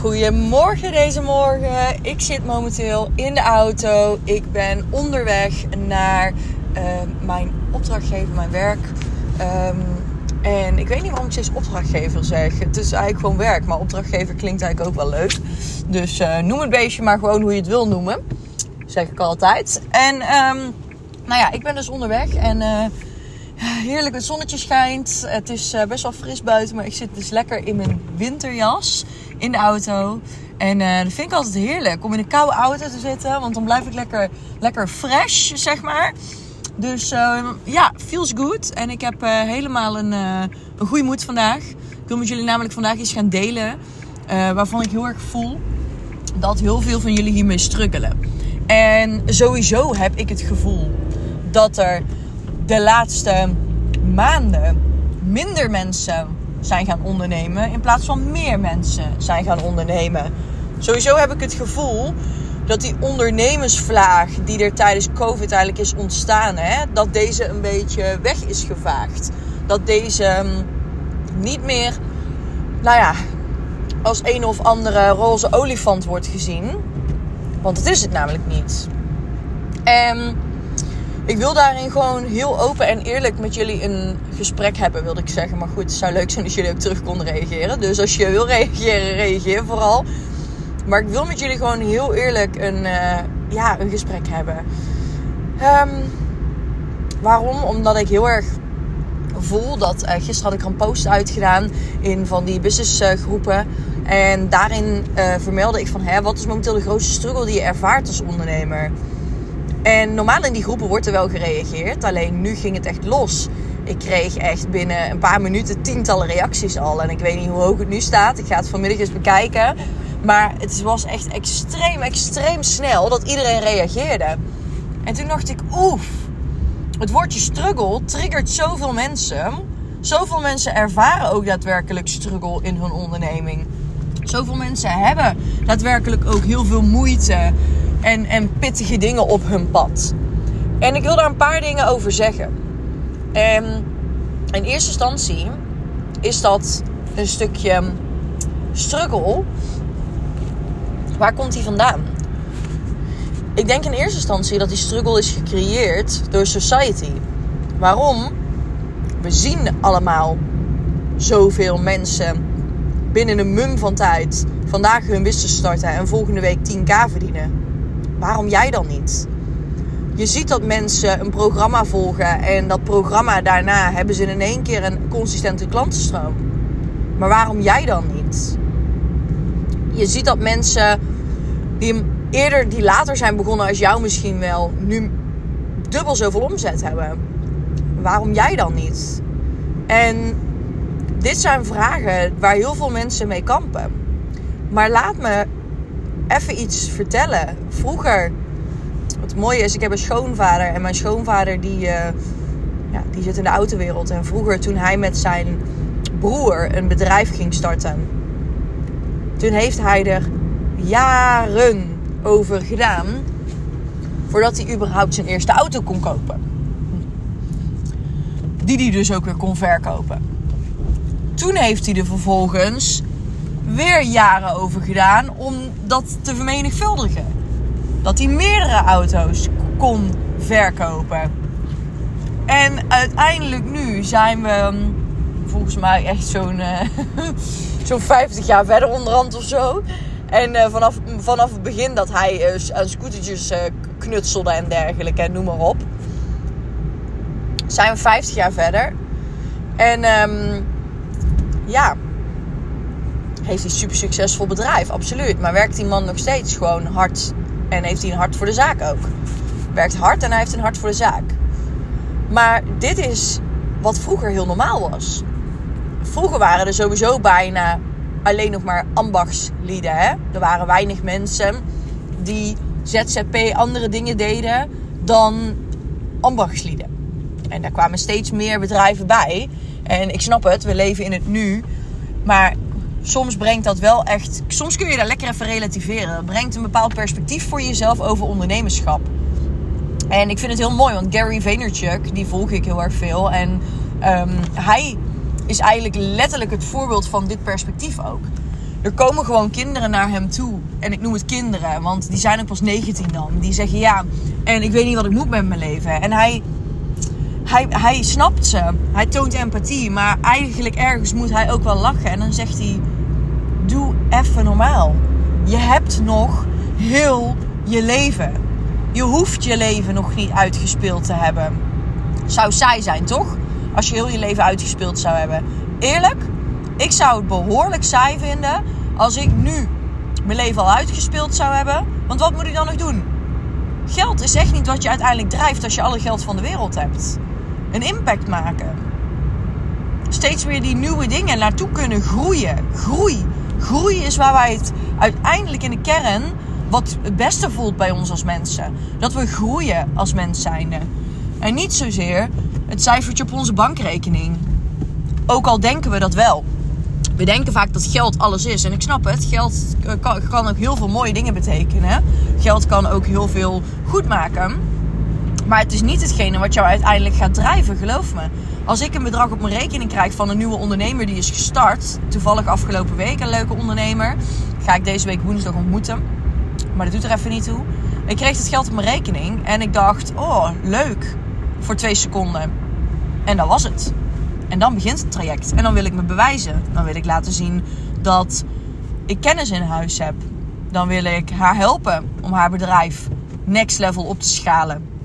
Goedemorgen deze morgen. Ik zit momenteel in de auto. Ik ben onderweg naar uh, mijn opdrachtgever, mijn werk. Um, en ik weet niet waarom ik steeds opdrachtgever zeg. Het is eigenlijk gewoon werk, maar opdrachtgever klinkt eigenlijk ook wel leuk. Dus uh, noem het beestje maar gewoon hoe je het wil noemen. Zeg ik altijd. En um, nou ja, ik ben dus onderweg en uh, heerlijk het zonnetje schijnt. Het is uh, best wel fris buiten, maar ik zit dus lekker in mijn winterjas in de auto. En uh, dat vind ik altijd heerlijk om in een koude auto te zitten. Want dan blijf ik lekker, lekker fresh, zeg maar. Dus uh, ja, feels good. En ik heb uh, helemaal een, een goede moed vandaag. Ik wil met jullie namelijk vandaag iets gaan delen. waarvan ik heel erg voel dat heel veel van jullie hiermee struggelen. En sowieso heb ik het gevoel dat er de laatste maanden minder mensen zijn gaan ondernemen in plaats van meer mensen zijn gaan ondernemen. Sowieso heb ik het gevoel dat die ondernemersvlaag die er tijdens COVID eigenlijk is ontstaan, hè, dat deze een beetje weg is gevaagd. Dat deze um, niet meer, nou ja, als een of andere roze olifant wordt gezien. Want het is het namelijk niet. En ik wil daarin gewoon heel open en eerlijk met jullie een gesprek hebben, wilde ik zeggen. Maar goed, het zou leuk zijn als jullie ook terug konden reageren. Dus als je wil reageren, reageer vooral. Maar ik wil met jullie gewoon heel eerlijk een, uh, ja, een gesprek hebben. Um, waarom? Omdat ik heel erg voel dat... Uh, gisteren had ik er een post uitgedaan in van die businessgroepen. en daarin uh, vermeldde ik van... Hè, wat is momenteel de grootste struggle die je ervaart als ondernemer? En normaal in die groepen wordt er wel gereageerd. Alleen nu ging het echt los. Ik kreeg echt binnen een paar minuten tientallen reacties al. En ik weet niet hoe hoog het nu staat. Ik ga het vanmiddag eens bekijken. Maar het was echt extreem, extreem snel dat iedereen reageerde. En toen dacht ik, oef, het woordje struggle triggert zoveel mensen. Zoveel mensen ervaren ook daadwerkelijk struggle in hun onderneming. Zoveel mensen hebben daadwerkelijk ook heel veel moeite en, en pittige dingen op hun pad. En ik wil daar een paar dingen over zeggen. En in eerste instantie is dat een stukje struggle Waar komt die vandaan? Ik denk in eerste instantie dat die struggle is gecreëerd door society. Waarom? We zien allemaal zoveel mensen binnen een mum van tijd vandaag hun business starten en volgende week 10k verdienen. Waarom jij dan niet? Je ziet dat mensen een programma volgen en dat programma daarna hebben ze in één keer een consistente klantenstroom. Maar waarom jij dan niet? je ziet dat mensen die eerder, die later zijn begonnen als jou misschien wel, nu dubbel zoveel omzet hebben. Waarom jij dan niet? En dit zijn vragen waar heel veel mensen mee kampen. Maar laat me even iets vertellen. Vroeger, wat mooie is, ik heb een schoonvader. En mijn schoonvader die, uh, ja, die zit in de autowereld. En vroeger toen hij met zijn broer een bedrijf ging starten toen heeft hij er jaren over gedaan voordat hij überhaupt zijn eerste auto kon kopen. Die hij dus ook weer kon verkopen. Toen heeft hij er vervolgens weer jaren over gedaan om dat te vermenigvuldigen. Dat hij meerdere auto's kon verkopen. En uiteindelijk nu zijn we volgens mij echt zo'n uh, zo'n 50 jaar verder onderhand of zo. En uh, vanaf, vanaf het begin dat hij uh, aan scootertjes knutselde en dergelijke, en noem maar op. Zijn we 50 jaar verder. En um, ja, heeft hij super succesvol bedrijf, absoluut. Maar werkt die man nog steeds gewoon hard. En heeft hij een hart voor de zaak ook. Werkt hard en hij heeft een hart voor de zaak. Maar dit is wat vroeger heel normaal was vroeger waren er sowieso bijna alleen nog maar ambachtslieden. Hè? Er waren weinig mensen die ZZP andere dingen deden dan ambachtslieden. En daar kwamen steeds meer bedrijven bij. En ik snap het, we leven in het nu. Maar soms brengt dat wel echt. Soms kun je daar lekker even relativeren. Het brengt een bepaald perspectief voor jezelf over ondernemerschap. En ik vind het heel mooi, want Gary Vaynerchuk, die volg ik heel erg veel. En um, hij is eigenlijk letterlijk het voorbeeld van dit perspectief ook. er komen gewoon kinderen naar hem toe. En ik noem het kinderen, want die zijn ook pas 19 dan. Die zeggen ja, en ik weet niet wat ik moet met mijn leven. En hij, hij, hij snapt ze. Hij toont empathie. Maar eigenlijk ergens moet hij ook wel lachen. En dan zegt hij, doe even normaal. Je hebt nog heel je leven. Je hoeft je leven nog niet uitgespeeld te hebben. Zou saai zijn, toch? Als je heel je leven uitgespeeld zou hebben. Eerlijk, ik zou het behoorlijk saai vinden als ik nu mijn leven al uitgespeeld zou hebben. Want wat moet ik dan nog doen? Geld is echt niet wat je uiteindelijk drijft als je alle geld van de wereld hebt. Een impact maken. Steeds weer die nieuwe dingen naartoe kunnen groeien. Groei. Groei is waar wij het uiteindelijk in de kern wat het beste voelt bij ons als mensen. Dat we groeien als mens zijnde. En niet zozeer het cijfertje op onze bankrekening. Ook al denken we dat wel. We denken vaak dat geld alles is. En ik snap het. Geld kan, kan ook heel veel mooie dingen betekenen. Geld kan ook heel veel goed maken. Maar het is niet hetgene wat jou uiteindelijk gaat drijven, geloof me. Als ik een bedrag op mijn rekening krijg van een nieuwe ondernemer die is gestart, toevallig afgelopen week een leuke ondernemer, ga ik deze week woensdag ontmoeten. Maar dat doet er even niet toe. Ik kreeg het geld op mijn rekening en ik dacht, oh leuk, voor twee seconden. En dat was het. En dan begint het traject. En dan wil ik me bewijzen. Dan wil ik laten zien dat ik kennis in huis heb. Dan wil ik haar helpen om haar bedrijf next level op te schalen.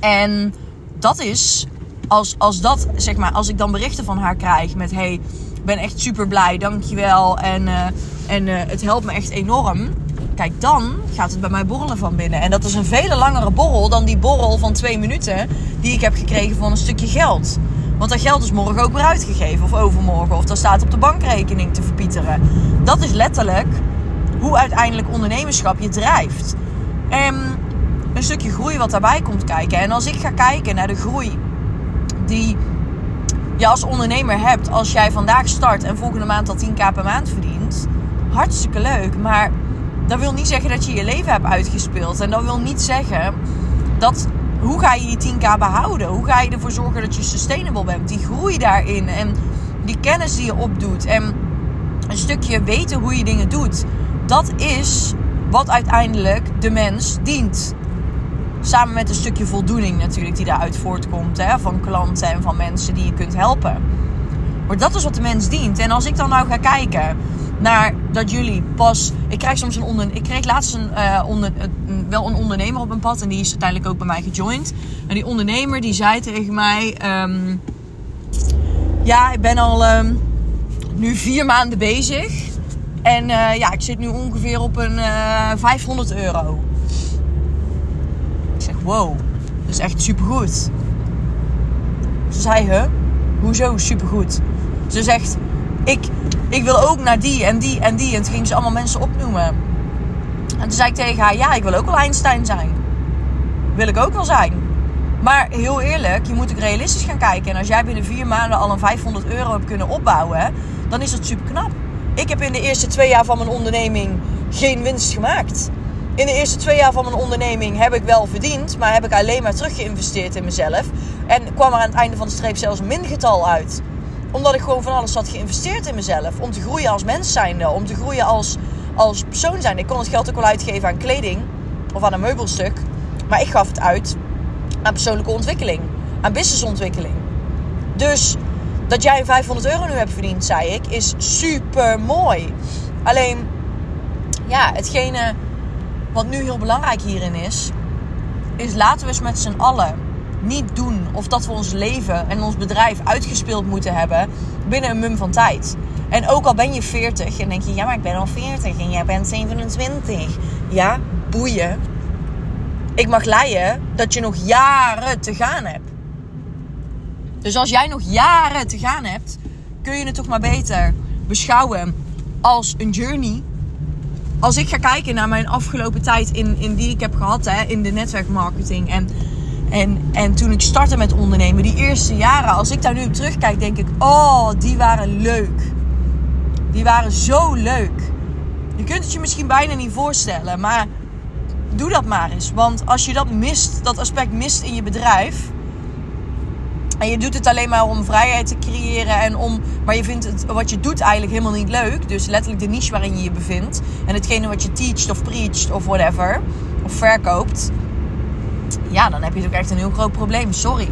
En dat is, als, als dat, zeg maar, als ik dan berichten van haar krijg met: hey, ik ben echt super blij, dankjewel. En, uh, en uh, het helpt me echt enorm. Kijk, dan gaat het bij mij borrelen van binnen. En dat is een vele langere borrel dan die borrel van twee minuten die ik heb gekregen van een stukje geld. Want dat geld is morgen ook weer uitgegeven of overmorgen. Of dat staat op de bankrekening te verpieteren. Dat is letterlijk hoe uiteindelijk ondernemerschap je drijft. En een stukje groei wat daarbij komt kijken. En als ik ga kijken naar de groei die je als ondernemer hebt als jij vandaag start en volgende maand al 10k per maand verdient. Hartstikke leuk, maar dat wil niet zeggen dat je je leven hebt uitgespeeld. En dat wil niet zeggen dat hoe ga je die 10k behouden? Hoe ga je ervoor zorgen dat je sustainable bent? Die groei daarin en die kennis die je opdoet en een stukje weten hoe je dingen doet. Dat is wat uiteindelijk de mens dient. Samen met een stukje voldoening natuurlijk die daaruit voortkomt. Hè, van klanten en van mensen die je kunt helpen. Maar dat is wat de mens dient. En als ik dan nou ga kijken naar dat jullie pas. Ik krijg soms een onder. Ik kreeg laatst een, uh, onder, wel een ondernemer op mijn pad. En die is uiteindelijk ook bij mij gejoind. En die ondernemer die zei tegen mij. Um, ja, ik ben al um, nu vier maanden bezig. En uh, ja, ik zit nu ongeveer op een uh, 500 euro. Wow, dat is echt supergoed. Ze zei, huh? Hoezo supergoed? Ze zegt, ik, ik wil ook naar die en die en die. En toen ging ze allemaal mensen opnoemen. En toen zei ik tegen haar, ja, ik wil ook wel Einstein zijn. Wil ik ook wel zijn. Maar heel eerlijk, je moet ook realistisch gaan kijken. En als jij binnen vier maanden al een 500 euro hebt kunnen opbouwen, dan is dat super knap. Ik heb in de eerste twee jaar van mijn onderneming geen winst gemaakt. In de eerste twee jaar van mijn onderneming heb ik wel verdiend, maar heb ik alleen maar teruggeïnvesteerd in mezelf. En kwam er aan het einde van de streep zelfs een mingetal uit omdat ik gewoon van alles had geïnvesteerd in mezelf. Om te groeien als mens zijnde. Om te groeien als, als persoon zijn. Ik kon het geld ook wel uitgeven aan kleding. Of aan een meubelstuk. Maar ik gaf het uit aan persoonlijke ontwikkeling. Aan businessontwikkeling. Dus dat jij 500 euro nu hebt verdiend, zei ik, is super mooi. Alleen, ja, hetgene wat nu heel belangrijk hierin is, is laten we eens met z'n allen niet doen of dat we ons leven en ons bedrijf uitgespeeld moeten hebben binnen een mum van tijd. En ook al ben je 40 en denk je, ja, maar ik ben al 40 en jij bent 27. Ja, boeien. Ik mag leiden dat je nog jaren te gaan hebt. Dus als jij nog jaren te gaan hebt, kun je het toch maar beter beschouwen als een journey. Als ik ga kijken naar mijn afgelopen tijd in, in die ik heb gehad hè, in de netwerkmarketing en en, en toen ik startte met ondernemen, die eerste jaren, als ik daar nu op terugkijk, denk ik: oh, die waren leuk. Die waren zo leuk. Je kunt het je misschien bijna niet voorstellen, maar doe dat maar eens. Want als je dat mist, dat aspect mist in je bedrijf, En je doet het alleen maar om vrijheid te creëren en om. Maar je vindt het, wat je doet eigenlijk helemaal niet leuk. Dus letterlijk de niche waarin je je bevindt. En hetgene wat je teacht of preacht of whatever. Of verkoopt. Ja, dan heb je ook echt een heel groot probleem. Sorry.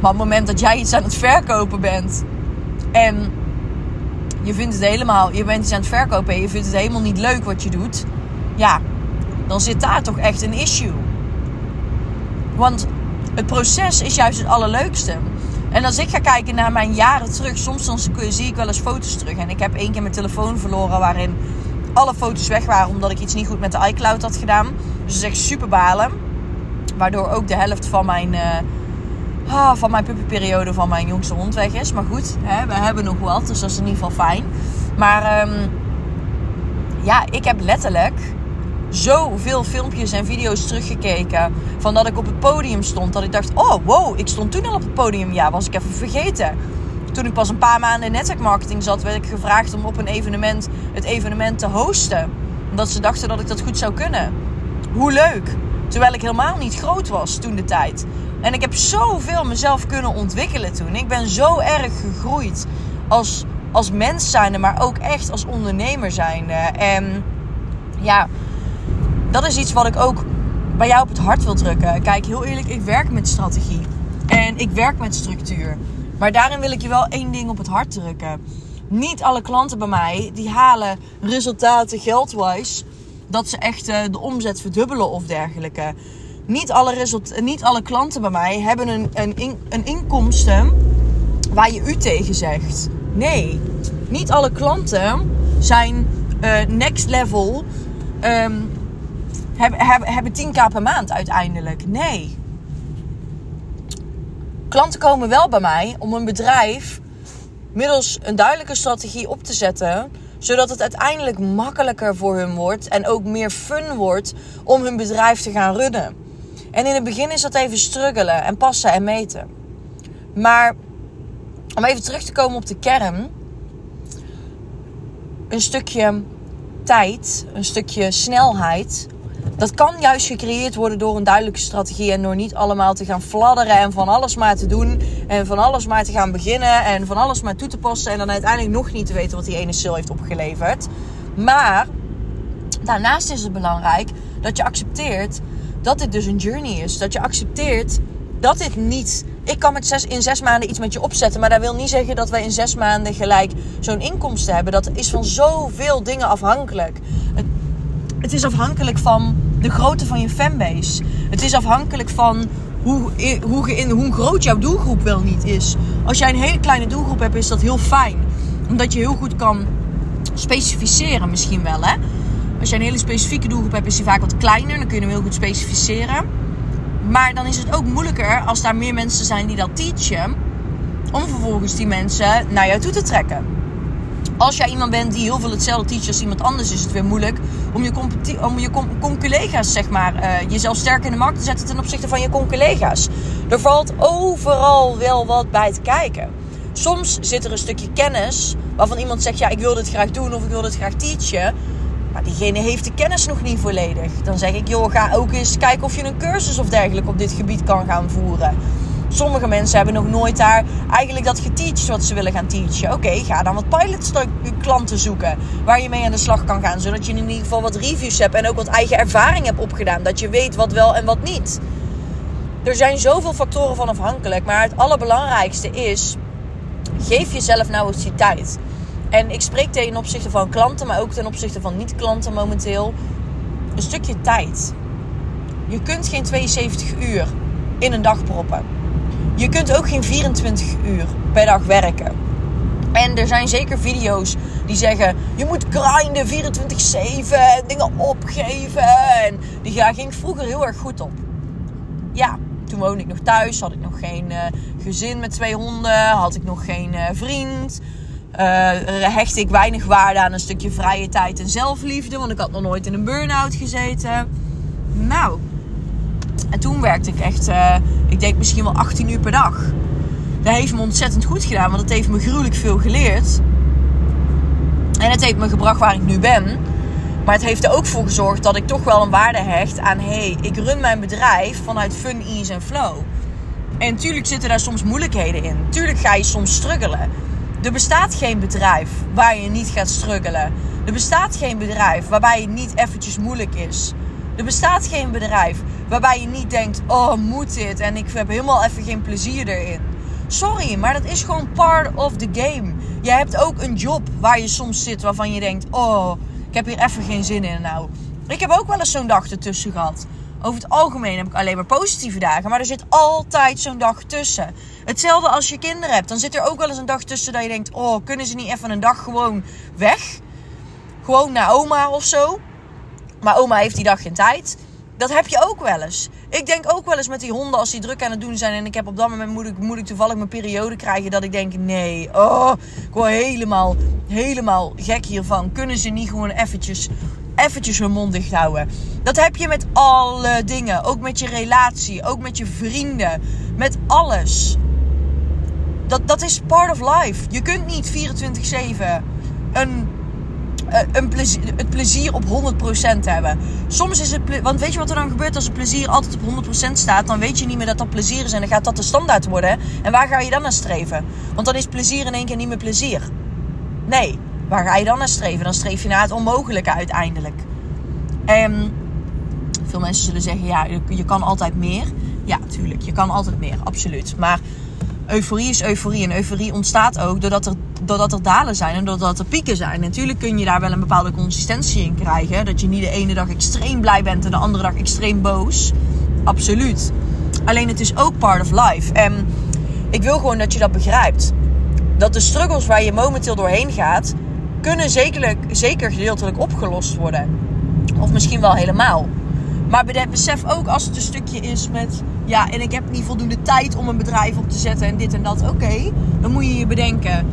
Maar op het moment dat jij iets aan het verkopen bent. En je vindt het helemaal. Je bent iets aan het verkopen en je vindt het helemaal niet leuk wat je doet. Ja, dan zit daar toch echt een issue. Want het proces is juist het allerleukste. En als ik ga kijken naar mijn jaren terug, soms dan zie ik wel eens foto's terug. En ik heb één keer mijn telefoon verloren waarin alle foto's weg waren omdat ik iets niet goed met de iCloud had gedaan. Dus dat is echt super balen. Waardoor ook de helft van mijn, uh, van mijn puppyperiode van mijn jongste hond weg is. Maar goed, hè, we hebben nog wat, dus dat is in ieder geval fijn. Maar um, ja, ik heb letterlijk zoveel filmpjes en video's teruggekeken. Van dat ik op het podium stond. Dat ik dacht, oh wow, ik stond toen al op het podium. Ja, was ik even vergeten. Toen ik pas een paar maanden in netwerkmarketing zat, werd ik gevraagd om op een evenement het evenement te hosten. Omdat ze dachten dat ik dat goed zou kunnen. Hoe leuk. Terwijl ik helemaal niet groot was toen de tijd. En ik heb zoveel mezelf kunnen ontwikkelen toen. Ik ben zo erg gegroeid als, als mens zijnde, maar ook echt als ondernemer zijnde. En ja, dat is iets wat ik ook bij jou op het hart wil drukken. Kijk, heel eerlijk, ik werk met strategie. En ik werk met structuur. Maar daarin wil ik je wel één ding op het hart drukken. Niet alle klanten bij mij die halen resultaten geldwise. Dat ze echt eh, de omzet verdubbelen of dergelijke. Niet alle, result niet alle klanten bij mij hebben een, een, een inkomsten waar je u tegen zegt. Nee, niet alle klanten zijn uh, next level. Um, hebben, hebben, hebben 10k per maand uiteindelijk. Nee. Klanten komen wel bij mij om een bedrijf middels een duidelijke strategie op te zetten. Zodat het uiteindelijk makkelijker voor hun wordt en ook meer fun wordt om hun bedrijf te gaan runnen. En in het begin is dat even struggelen en passen en meten. Maar om even terug te komen op de kern. Een stukje tijd, een stukje snelheid dat kan juist gecreëerd worden door een duidelijke strategie en door niet allemaal te gaan fladderen en van alles maar te doen en van alles maar te gaan beginnen en van alles maar toe te passen en dan uiteindelijk nog niet te weten wat die ene sale heeft opgeleverd. Maar daarnaast is het belangrijk dat je accepteert dat dit dus een journey is. Dat je accepteert dat dit niet. Ik kan met zes, in zes maanden iets met je opzetten. Maar dat wil niet zeggen dat wij in zes maanden gelijk zo'n inkomsten hebben. Dat is van zoveel dingen afhankelijk. Het, is afhankelijk van de grootte van je fanbase. Het is afhankelijk van hoe, hoe, hoe groot jouw doelgroep wel niet is. Als jij een hele kleine doelgroep hebt, is dat heel fijn. Omdat je heel goed kan specificeren misschien wel. Hè? Als je een hele specifieke doelgroep hebt, is die vaak wat kleiner. Dan kun je hem heel goed specificeren. Maar dan is het ook moeilijker als daar meer mensen zijn die dat teachen. Om vervolgens die mensen naar jou toe te trekken als jij iemand bent die heel veel hetzelfde teacht als iemand anders, is het weer moeilijk om je, om je zeg maar, uh, jezelf sterker in de markt te zetten ten opzichte van je con-collega's. Er valt overal wel wat bij te kijken. Soms zit er een stukje kennis waarvan iemand zegt: Ja, ik wil dit graag doen of ik wil dit graag teachen. Maar diegene heeft de kennis nog niet volledig. Dan zeg ik: Joh, ga ook eens kijken of je een cursus of dergelijke op dit gebied kan gaan voeren. Sommige mensen hebben nog nooit daar eigenlijk dat geteacht wat ze willen gaan teachen. Oké, ga dan wat pilot klanten zoeken waar je mee aan de slag kan gaan. Zodat je in ieder geval wat reviews hebt en ook wat eigen ervaring hebt opgedaan. Dat je weet wat wel en wat niet. Er zijn zoveel factoren van afhankelijk. Maar het allerbelangrijkste is, geef jezelf nou eens die tijd. En ik spreek ten opzichte van klanten, maar ook ten opzichte van niet-klanten momenteel. Een stukje tijd. Je kunt geen 72 uur in een dag proppen. Je kunt ook geen 24 uur per dag werken. En er zijn zeker video's die zeggen: je moet grinden 24-7 en dingen opgeven. En die ging ik vroeger heel erg goed op. Ja, toen woonde ik nog thuis, had ik nog geen uh, gezin met twee honden, had ik nog geen uh, vriend. Uh, hecht ik weinig waarde aan een stukje vrije tijd en zelfliefde, want ik had nog nooit in een burn-out gezeten. Nou, en toen werkte ik echt, uh, ik deed misschien wel 18 uur per dag. Dat heeft me ontzettend goed gedaan, want het heeft me gruwelijk veel geleerd. En het heeft me gebracht waar ik nu ben. Maar het heeft er ook voor gezorgd dat ik toch wel een waarde hecht aan... hé, hey, ik run mijn bedrijf vanuit fun, ease en flow. En tuurlijk zitten daar soms moeilijkheden in. Tuurlijk ga je soms struggelen. Er bestaat geen bedrijf waar je niet gaat struggelen. Er bestaat geen bedrijf waarbij het niet eventjes moeilijk is. Er bestaat geen bedrijf waarbij je niet denkt: oh, moet dit? En ik heb helemaal even geen plezier erin. Sorry, maar dat is gewoon part of the game. Je hebt ook een job waar je soms zit waarvan je denkt: oh, ik heb hier even geen zin in. Nou, ik heb ook wel eens zo'n dag ertussen gehad. Over het algemeen heb ik alleen maar positieve dagen. Maar er zit altijd zo'n dag tussen. Hetzelfde als je kinderen hebt. Dan zit er ook wel eens een dag tussen dat je denkt: Oh, kunnen ze niet even een dag gewoon weg? Gewoon naar oma of zo. Maar oma heeft die dag geen tijd. Dat heb je ook wel eens. Ik denk ook wel eens met die honden als die druk aan het doen zijn. En ik heb op dat moment moet ik, toevallig mijn periode krijgen. Dat ik denk: nee, oh, ik word helemaal, helemaal gek hiervan. Kunnen ze niet gewoon eventjes eventjes hun mond dicht houden. Dat heb je met alle dingen. Ook met je relatie, ook met je vrienden, met alles. Dat, dat is part of life. Je kunt niet 24-7 een, een plezier, het plezier op 100% hebben. Soms is het... Want weet je wat er dan gebeurt als het plezier altijd op 100% staat? Dan weet je niet meer dat dat plezier is en dan gaat dat de standaard worden. En waar ga je dan naar streven? Want dan is plezier in één keer niet meer plezier. Nee, Waar ga je dan naar streven? Dan streef je naar het onmogelijke uiteindelijk. En veel mensen zullen zeggen, ja, je kan altijd meer. Ja, tuurlijk, je kan altijd meer, absoluut. Maar euforie is euforie. En euforie ontstaat ook doordat er, doordat er dalen zijn en doordat er pieken zijn. Natuurlijk kun je daar wel een bepaalde consistentie in krijgen. Dat je niet de ene dag extreem blij bent en de andere dag extreem boos. Absoluut. Alleen het is ook part of life. En ik wil gewoon dat je dat begrijpt. Dat de struggles waar je momenteel doorheen gaat, kunnen zekerlijk, zeker gedeeltelijk opgelost worden. Of misschien wel helemaal. Maar besef ook als het een stukje is met... Ja, en ik heb niet voldoende tijd om een bedrijf op te zetten en dit en dat. Oké, dan moet je je bedenken.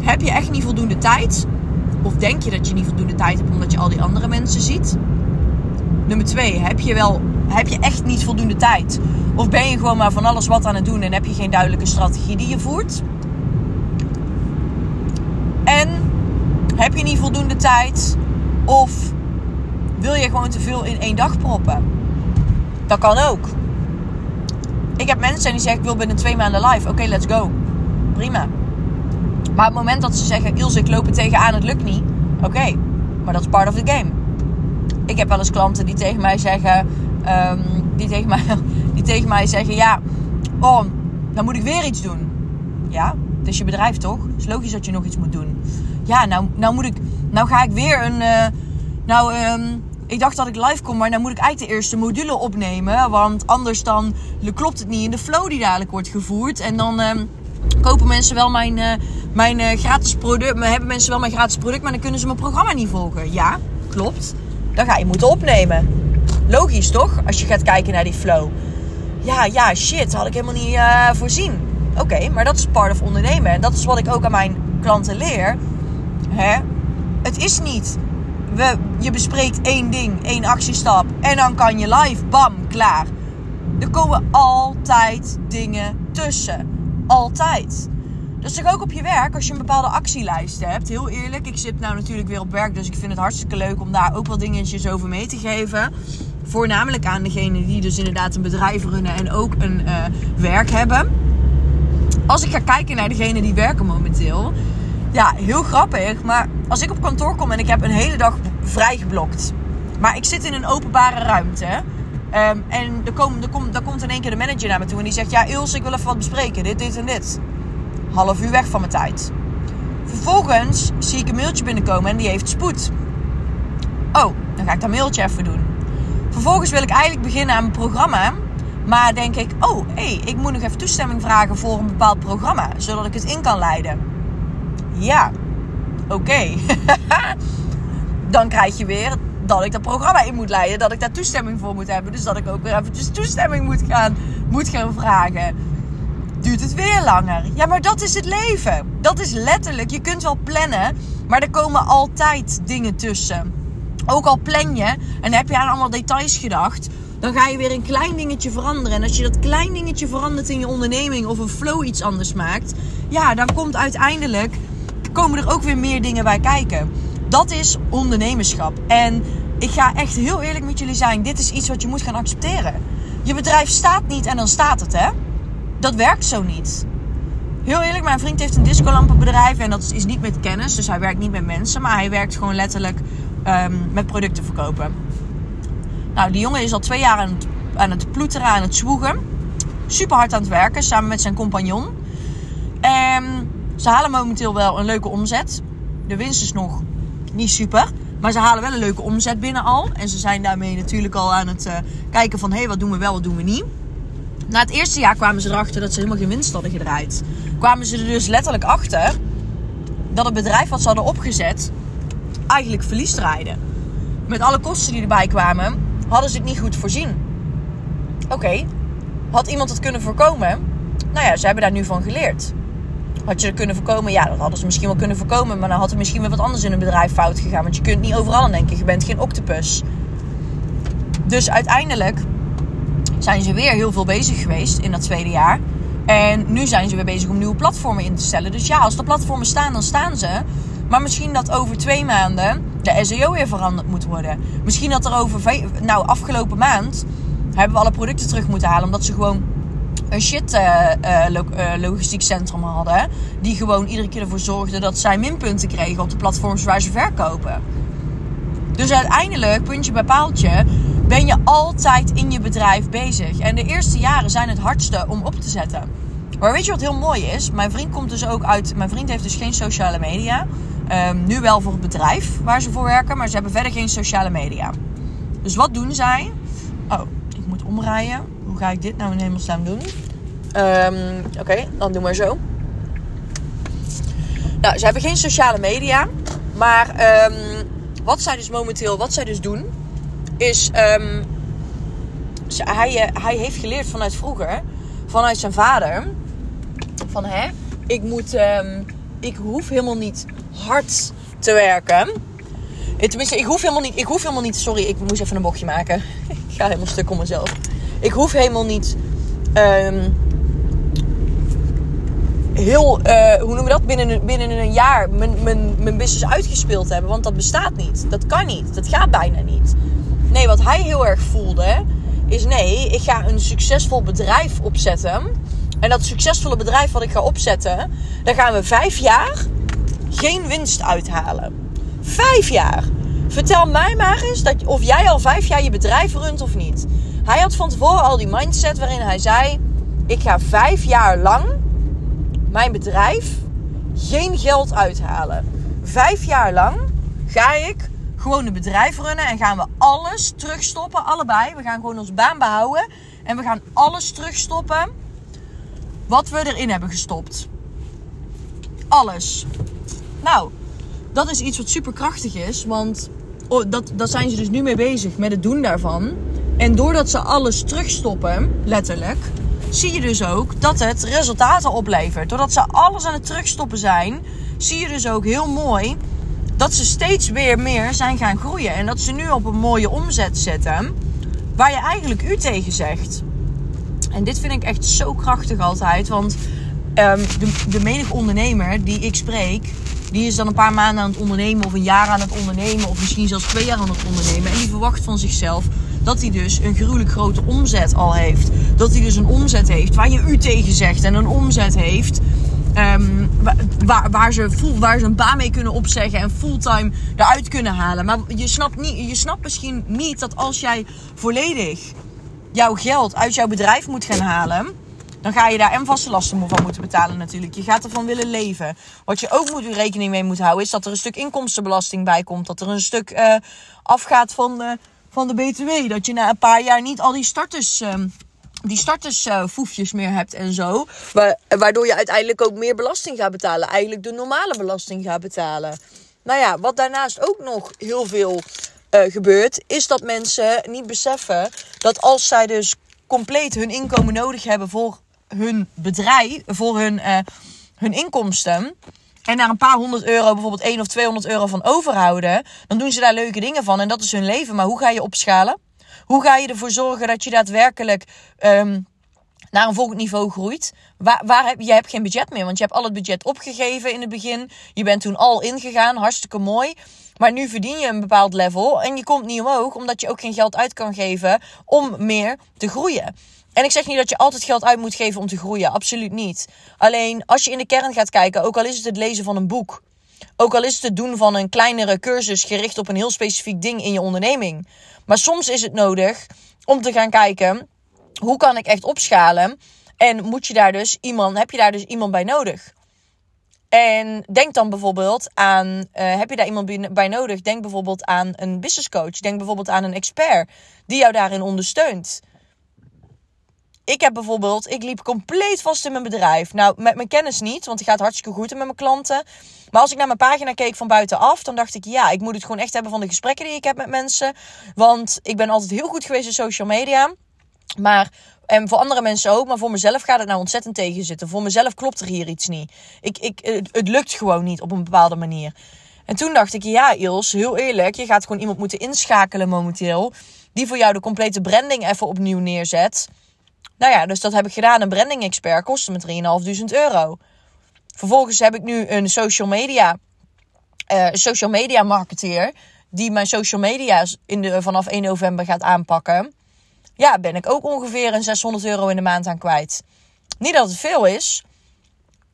Heb je echt niet voldoende tijd? Of denk je dat je niet voldoende tijd hebt omdat je al die andere mensen ziet? Nummer twee, heb je, wel, heb je echt niet voldoende tijd? Of ben je gewoon maar van alles wat aan het doen en heb je geen duidelijke strategie die je voert? En heb je niet voldoende tijd? Of wil je gewoon te veel in één dag proppen? Dat kan ook. Ik heb mensen die zeggen: Ik wil binnen twee maanden live. Oké, let's go. Prima. Maar op het moment dat ze zeggen: Ilse, ik loop er tegenaan, het lukt niet. Oké, maar dat is part of the game. Ik heb wel eens klanten die tegen mij zeggen: ehm, die, tegen mij, die tegen mij zeggen: Ja, oh, dan moet ik weer iets doen. Ja, het is je bedrijf toch? Het is logisch dat je nog iets moet doen ja, nou, nou moet ik, nou ga ik weer een, uh, nou, um, ik dacht dat ik live kom, maar nou moet ik eigenlijk de eerste module opnemen, want anders dan klopt het niet in de flow die dadelijk wordt gevoerd en dan um, kopen mensen wel mijn, uh, mijn uh, gratis product, hebben mensen wel mijn gratis product, maar dan kunnen ze mijn programma niet volgen. Ja, klopt. Dan ga je moeten opnemen. Logisch toch? Als je gaat kijken naar die flow. Ja, ja, shit, had ik helemaal niet voorzien. Oké, maar dat is part of ondernemen. En dat is wat ik ook aan mijn klanten leer. Hè? Het is niet. We, je bespreekt één ding, één actiestap. En dan kan je live, bam, klaar. Er komen altijd dingen tussen. Altijd. Dat ook op je werk, als je een bepaalde actielijst hebt. Heel eerlijk, ik zit nou natuurlijk weer op werk, dus ik vind het hartstikke leuk om daar ook wel dingetjes over mee te geven. Voornamelijk aan degenen die dus inderdaad een bedrijf runnen en ook een uh, werk hebben. Als ik ga kijken naar degenen die werken momenteel, ja, heel grappig. Maar als ik op kantoor kom en ik heb een hele dag vrijgeblokt. Maar ik zit in een openbare ruimte. Um, en er, kom, kom, komt in één keer de manager naar me toe en die zegt: Ja, Ilse, ik wil even wat bespreken. Dit, dit en dit. Half uur weg van mijn tijd. Vervolgens zie ik een mailtje binnenkomen en die heeft spoed. Oh, dan ga ik dat mailtje even doen. Vervolgens wil ik eigenlijk beginnen aan mijn programma. Maar denk ik: Oh, hé, hey, ik moet nog even toestemming vragen voor een bepaald programma. Zodat ik het in kan leiden. Ja, oké. dan krijg je weer dat ik dat programma in moet leiden. Dat ik daar toestemming voor moet hebben. Dus dat ik ook weer eventjes toestemming moet gaan, moet gaan vragen. Duurt het weer langer? Ja, maar dat is het leven. Dat is letterlijk. Je kunt wel plannen, maar er komen altijd dingen tussen. Ook al plan je en heb je aan allemaal details gedacht, dan ga je weer een klein dingetje veranderen. En als je dat klein dingetje verandert in je onderneming of een flow iets anders maakt, ja, dan komt uiteindelijk komen er ook weer meer dingen bij kijken. Dat is ondernemerschap. En ik ga echt heel eerlijk met jullie zijn. Dit is iets wat je moet gaan accepteren. Je bedrijf staat niet en dan staat het, hè? dat werkt zo niet. Heel eerlijk, mijn vriend heeft een discolampenbedrijf en dat is niet met kennis. Dus hij werkt niet met mensen, maar hij werkt gewoon letterlijk ehm, met producten verkopen. Nou, die jongen is al twee jaar aan het, aan het ploeteren, aan het zwoegen. Super hard aan het werken, samen met zijn compagnon. En ze halen momenteel wel een leuke omzet. De winst is nog niet super. Maar ze halen wel een leuke omzet binnen al. En ze zijn daarmee natuurlijk al aan het uh, kijken van... hé, hey, wat doen we wel, wat doen we niet. Na het eerste jaar kwamen ze erachter dat ze helemaal geen winst hadden gedraaid. Kwamen ze er dus letterlijk achter... dat het bedrijf wat ze hadden opgezet... eigenlijk verlies draaide. Met alle kosten die erbij kwamen... hadden ze het niet goed voorzien. Oké, had iemand het kunnen voorkomen? Nou ja, ze hebben daar nu van geleerd. Had je er kunnen voorkomen? Ja, dat hadden ze misschien wel kunnen voorkomen. Maar dan had er misschien wel wat anders in een bedrijf fout gegaan. Want je kunt niet overal aan denken. Je bent geen octopus. Dus uiteindelijk zijn ze weer heel veel bezig geweest in dat tweede jaar. En nu zijn ze weer bezig om nieuwe platformen in te stellen. Dus ja, als er platformen staan, dan staan ze. Maar misschien dat over twee maanden de SEO weer veranderd moet worden. Misschien dat er over, nou, afgelopen maand hebben we alle producten terug moeten halen. Omdat ze gewoon een shit uh, uh, logistiek centrum hadden. Die gewoon iedere keer ervoor zorgde dat zij minpunten kregen op de platforms waar ze verkopen. Dus uiteindelijk, puntje bij paaltje, ben je altijd in je bedrijf bezig. En de eerste jaren zijn het hardste om op te zetten. Maar weet je wat heel mooi is? Mijn vriend komt dus ook uit. Mijn vriend heeft dus geen sociale media. Um, nu wel voor het bedrijf waar ze voor werken, maar ze hebben verder geen sociale media. Dus wat doen zij? Oh, ik moet omrijden ga ik dit nou in hemelsnaam doen? Um, Oké, dan doen we zo. Nou, ze hebben geen sociale media. Maar um, wat zij dus momenteel, wat zij dus doen, is... Um, hij, eh, hij heeft geleerd vanuit vroeger, vanuit zijn vader, van hè, ik moet, ik hoef helemaal niet hard te werken. Tenminste, ik hoef helemaal niet, ik hoef helemaal niet, sorry, ik moest even een bochtje maken. ga helemaal stuk om mezelf. Ik hoef helemaal niet um, heel, uh, hoe noemen we dat, binnen, binnen een jaar mijn, mijn, mijn business uitgespeeld hebben. Want dat bestaat niet. Dat kan niet. Dat gaat bijna niet. Nee, wat hij heel erg voelde, is nee, ik ga een succesvol bedrijf opzetten. En dat succesvolle bedrijf wat ik ga opzetten, daar gaan we vijf jaar geen winst uithalen. Vijf jaar. Vertel mij maar eens dat, of jij al vijf jaar je bedrijf runt of niet. Hij had van tevoren al die mindset waarin hij zei: Ik ga vijf jaar lang mijn bedrijf geen geld uithalen. Vijf jaar lang ga ik gewoon een bedrijf runnen en gaan we alles terugstoppen, allebei. We gaan gewoon onze baan behouden en we gaan alles terugstoppen wat we erin hebben gestopt. Alles. Nou, dat is iets wat super krachtig is, want oh, dat, dat zijn ze dus nu mee bezig met het doen daarvan. En doordat ze alles terugstoppen, letterlijk, zie je dus ook dat het resultaten oplevert. Doordat ze alles aan het terugstoppen zijn, zie je dus ook heel mooi dat ze steeds weer meer zijn gaan groeien. En dat ze nu op een mooie omzet zitten, waar je eigenlijk u tegen zegt. En dit vind ik echt zo krachtig altijd, want um, de, de menige ondernemer die ik spreek, die is dan een paar maanden aan het ondernemen of een jaar aan het ondernemen of misschien zelfs twee jaar aan het ondernemen. En die verwacht van zichzelf dat hij dus een gruwelijk grote omzet al heeft. Dat hij dus een omzet heeft waar je u tegen zegt. En een omzet heeft um, waar, waar, ze waar ze een baan mee kunnen opzeggen en fulltime eruit kunnen halen. Maar je snapt, niet, je snapt misschien niet dat als jij volledig jouw geld uit jouw bedrijf moet gaan halen dan ga je daar en vaste lasten van moeten betalen natuurlijk. Je gaat ervan willen leven. Wat je ook moet, rekening mee moet houden is dat er een stuk inkomstenbelasting bij komt. Dat er een stuk uh, afgaat van de, van de BTW. Dat je na een paar jaar niet al die starters... Uh, die startersfoefjes meer hebt en zo. Waardoor je uiteindelijk ook meer belasting gaat betalen. Eigenlijk de normale belasting gaat betalen. Nou ja, wat daarnaast ook nog heel veel uh, gebeurt, is dat mensen niet beseffen dat als zij dus compleet hun inkomen nodig hebben voor hun bedrijf, voor hun, uh, hun inkomsten. En daar een paar honderd euro, bijvoorbeeld 1 of 200 euro van overhouden. Dan doen ze daar leuke dingen van. En dat is hun leven. Maar hoe ga je opschalen? Hoe ga je ervoor zorgen dat je daadwerkelijk um, naar een volgend niveau groeit? Waar, waar heb, je hebt geen budget meer. Want je hebt al het budget opgegeven in het begin. Je bent toen al ingegaan. Hartstikke mooi. Maar nu verdien je een bepaald level en je komt niet omhoog omdat je ook geen geld uit kan geven om meer te groeien. En ik zeg niet dat je altijd geld uit moet geven om te groeien. Absoluut niet. Alleen als je in de kern gaat kijken, ook al is het het lezen van een boek. Ook al is het het doen van een kleinere cursus gericht op een heel specifiek ding in je onderneming. Maar soms is het nodig om te gaan kijken, hoe kan ik echt opschalen? En moet je daar dus iemand, heb je daar dus iemand bij nodig? En denk dan bijvoorbeeld aan, uh, heb je daar iemand bij nodig? Denk bijvoorbeeld aan een business coach. Denk bijvoorbeeld aan een expert die jou daarin ondersteunt. Ik heb bijvoorbeeld, ik liep compleet vast in mijn bedrijf. Nou, met mijn kennis niet, want die gaat hartstikke goed met mijn klanten. Maar als ik naar mijn pagina keek van buitenaf, dan dacht ik, ja, ik moet het gewoon echt hebben van de gesprekken die ik heb met mensen. Want ik ben altijd heel goed geweest in social media. Maar en voor andere mensen ook, maar voor mezelf gaat het nou ontzettend tegenzitten. Voor mezelf klopt er hier iets niet. Ik, ik, het, het lukt gewoon niet op een bepaalde manier. En toen dacht ik, ja, Ils, heel eerlijk, je gaat gewoon iemand moeten inschakelen momenteel. Die voor jou de complete branding even opnieuw neerzet. Nou ja, dus dat heb ik gedaan. Een branding expert kostte me 3.500 euro. Vervolgens heb ik nu een social media, uh, social media marketeer. Die mijn social media in de, vanaf 1 november gaat aanpakken. Ja, ben ik ook ongeveer een 600 euro in de maand aan kwijt. Niet dat het veel is.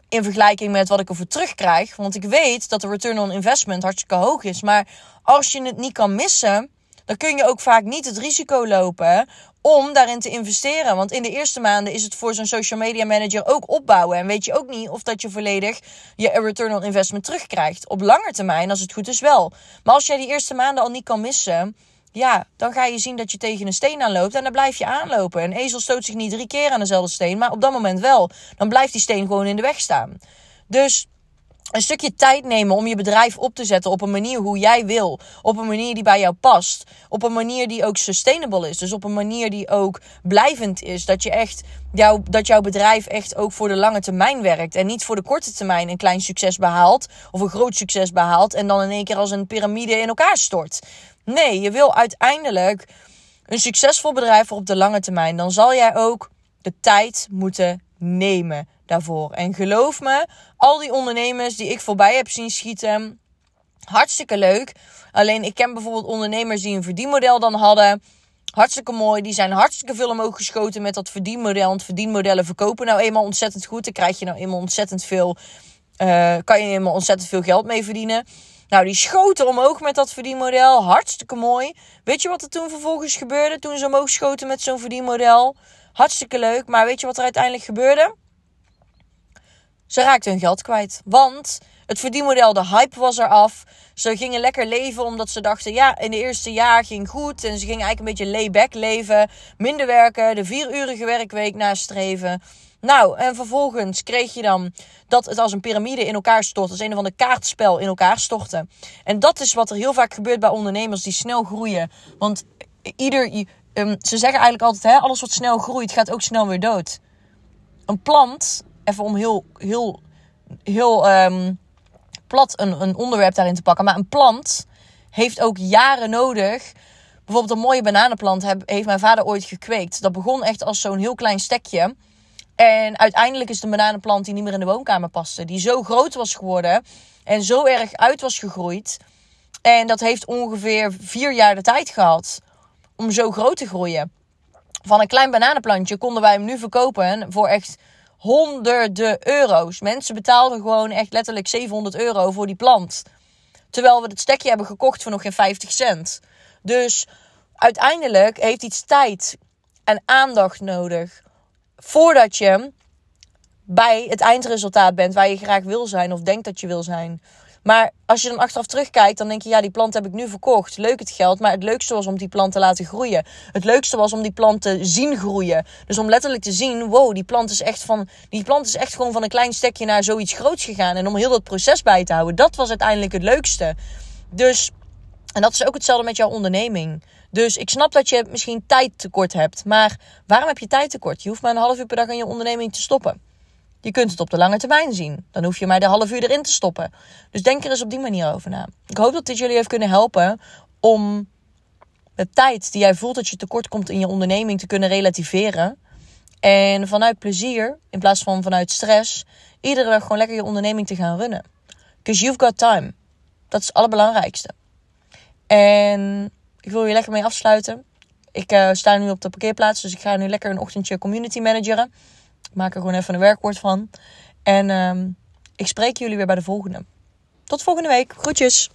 In vergelijking met wat ik ervoor terugkrijg. Want ik weet dat de return on investment hartstikke hoog is. Maar als je het niet kan missen dan kun je ook vaak niet het risico lopen om daarin te investeren. Want in de eerste maanden is het voor zo'n social media manager ook opbouwen. En weet je ook niet of dat je volledig je return on investment terugkrijgt. Op lange termijn, als het goed is wel. Maar als jij die eerste maanden al niet kan missen, ja, dan ga je zien dat je tegen een steen aanloopt en dan blijf je aanlopen. Een ezel stoot zich niet drie keer aan dezelfde steen, maar op dat moment wel. Dan blijft die steen gewoon in de weg staan. Dus een stukje tijd nemen om je bedrijf op te zetten op een manier hoe jij wil. Op een manier die bij jou past. Op een manier die ook sustainable is. Dus op een manier die ook blijvend is. Dat, je echt, jou, dat jouw bedrijf echt ook voor de lange termijn werkt. En niet voor de korte termijn een klein succes behaalt. Of een groot succes behaalt. En dan in één keer als een piramide in elkaar stort. Nee, je wil uiteindelijk een succesvol bedrijf voor op de lange termijn. Dan zal jij ook de tijd moeten nemen daarvoor. En geloof me, al die ondernemers die ik voorbij heb zien schieten, hartstikke leuk. Alleen ik ken bijvoorbeeld ondernemers die een verdienmodel dan hadden. Hartstikke mooi. Die zijn hartstikke veel omhoog geschoten met dat verdienmodel. Want verdienmodellen verkopen nou eenmaal ontzettend goed. Dan krijg je nou eenmaal ontzettend veel. Uh, kan je eenmaal ontzettend veel geld mee verdienen. Nou, die schoten omhoog met dat verdienmodel. Hartstikke mooi. Weet je wat er toen vervolgens gebeurde? Toen ze omhoog schoten met zo'n verdienmodel. Hartstikke leuk. Maar weet je wat er uiteindelijk gebeurde? Ze raakten hun geld kwijt. Want het verdienmodel, de hype was eraf. Ze gingen lekker leven omdat ze dachten, ja, in de eerste jaar ging goed. En ze gingen eigenlijk een beetje layback leven. Minder werken, de vierurige werkweek nastreven. Nou, en vervolgens kreeg je dan dat het als een piramide in elkaar stort. Als een of ander kaartspel in elkaar stortte. En dat is wat er heel vaak gebeurt bij ondernemers die snel groeien. Want ieder, um, ze zeggen eigenlijk altijd, hè, alles wat snel groeit gaat ook snel weer dood. Een plant even om heel, heel, heel um, plat een, een onderwerp daarin te pakken. Maar een plant heeft ook jaren nodig. Bijvoorbeeld een mooie bananenplant heb, heeft mijn vader ooit gekweekt. Dat begon echt als zo'n heel klein stekje. En uiteindelijk is een bananenplant die niet meer in de woonkamer paste. Die zo groot was geworden en zo erg uit was gegroeid. En dat heeft ongeveer vier jaar de tijd gehad om zo groot te groeien. Van een klein bananenplantje konden wij hem nu verkopen voor echt honderden euro's. Mensen betaalden gewoon echt letterlijk 700 euro voor die plant. Terwijl we het stekje hebben gekocht voor nog geen 50 cent. Dus uiteindelijk heeft iets tijd en aandacht nodig voordat je bij het eindresultaat bent waar je graag wil zijn of denkt dat je wil zijn. Maar als je dan achteraf terugkijkt, dan denk je, ja, die plant heb ik nu verkocht. Leuk het geld, maar het leukste was om die plant te laten groeien. Het leukste was om die plant te zien groeien. Dus om letterlijk te zien, wow, die plant is echt van, die plant is echt gewoon van een klein stekje naar zoiets groots gegaan. En om heel dat proces bij te houden, dat was uiteindelijk het leukste. Dus, en dat is ook hetzelfde met jouw onderneming. Dus ik snap dat je misschien tijd tekort hebt. Maar waarom heb je tijd tekort? Je hoeft maar een half uur per dag aan je onderneming te stoppen. Je kunt het op de lange termijn zien. Dan hoef je maar de half uur erin te stoppen. Dus denk er eens op die manier over na. Ik hoop dat dit jullie heeft kunnen helpen om de tijd die jij voelt dat je tekort komt in je onderneming te kunnen relativeren. En vanuit plezier, in plaats van vanuit stress, iedere dag gewoon lekker je onderneming te gaan runnen. Because you've got time. Dat is het allerbelangrijkste. En ik wil je lekker mee afsluiten. Ik uh, sta nu op de parkeerplaats, dus ik ga nu lekker een ochtendje community manageren. Maak er gewoon even een werkwoord van. En um, ik spreek jullie weer bij de volgende. Tot volgende week. Groetjes.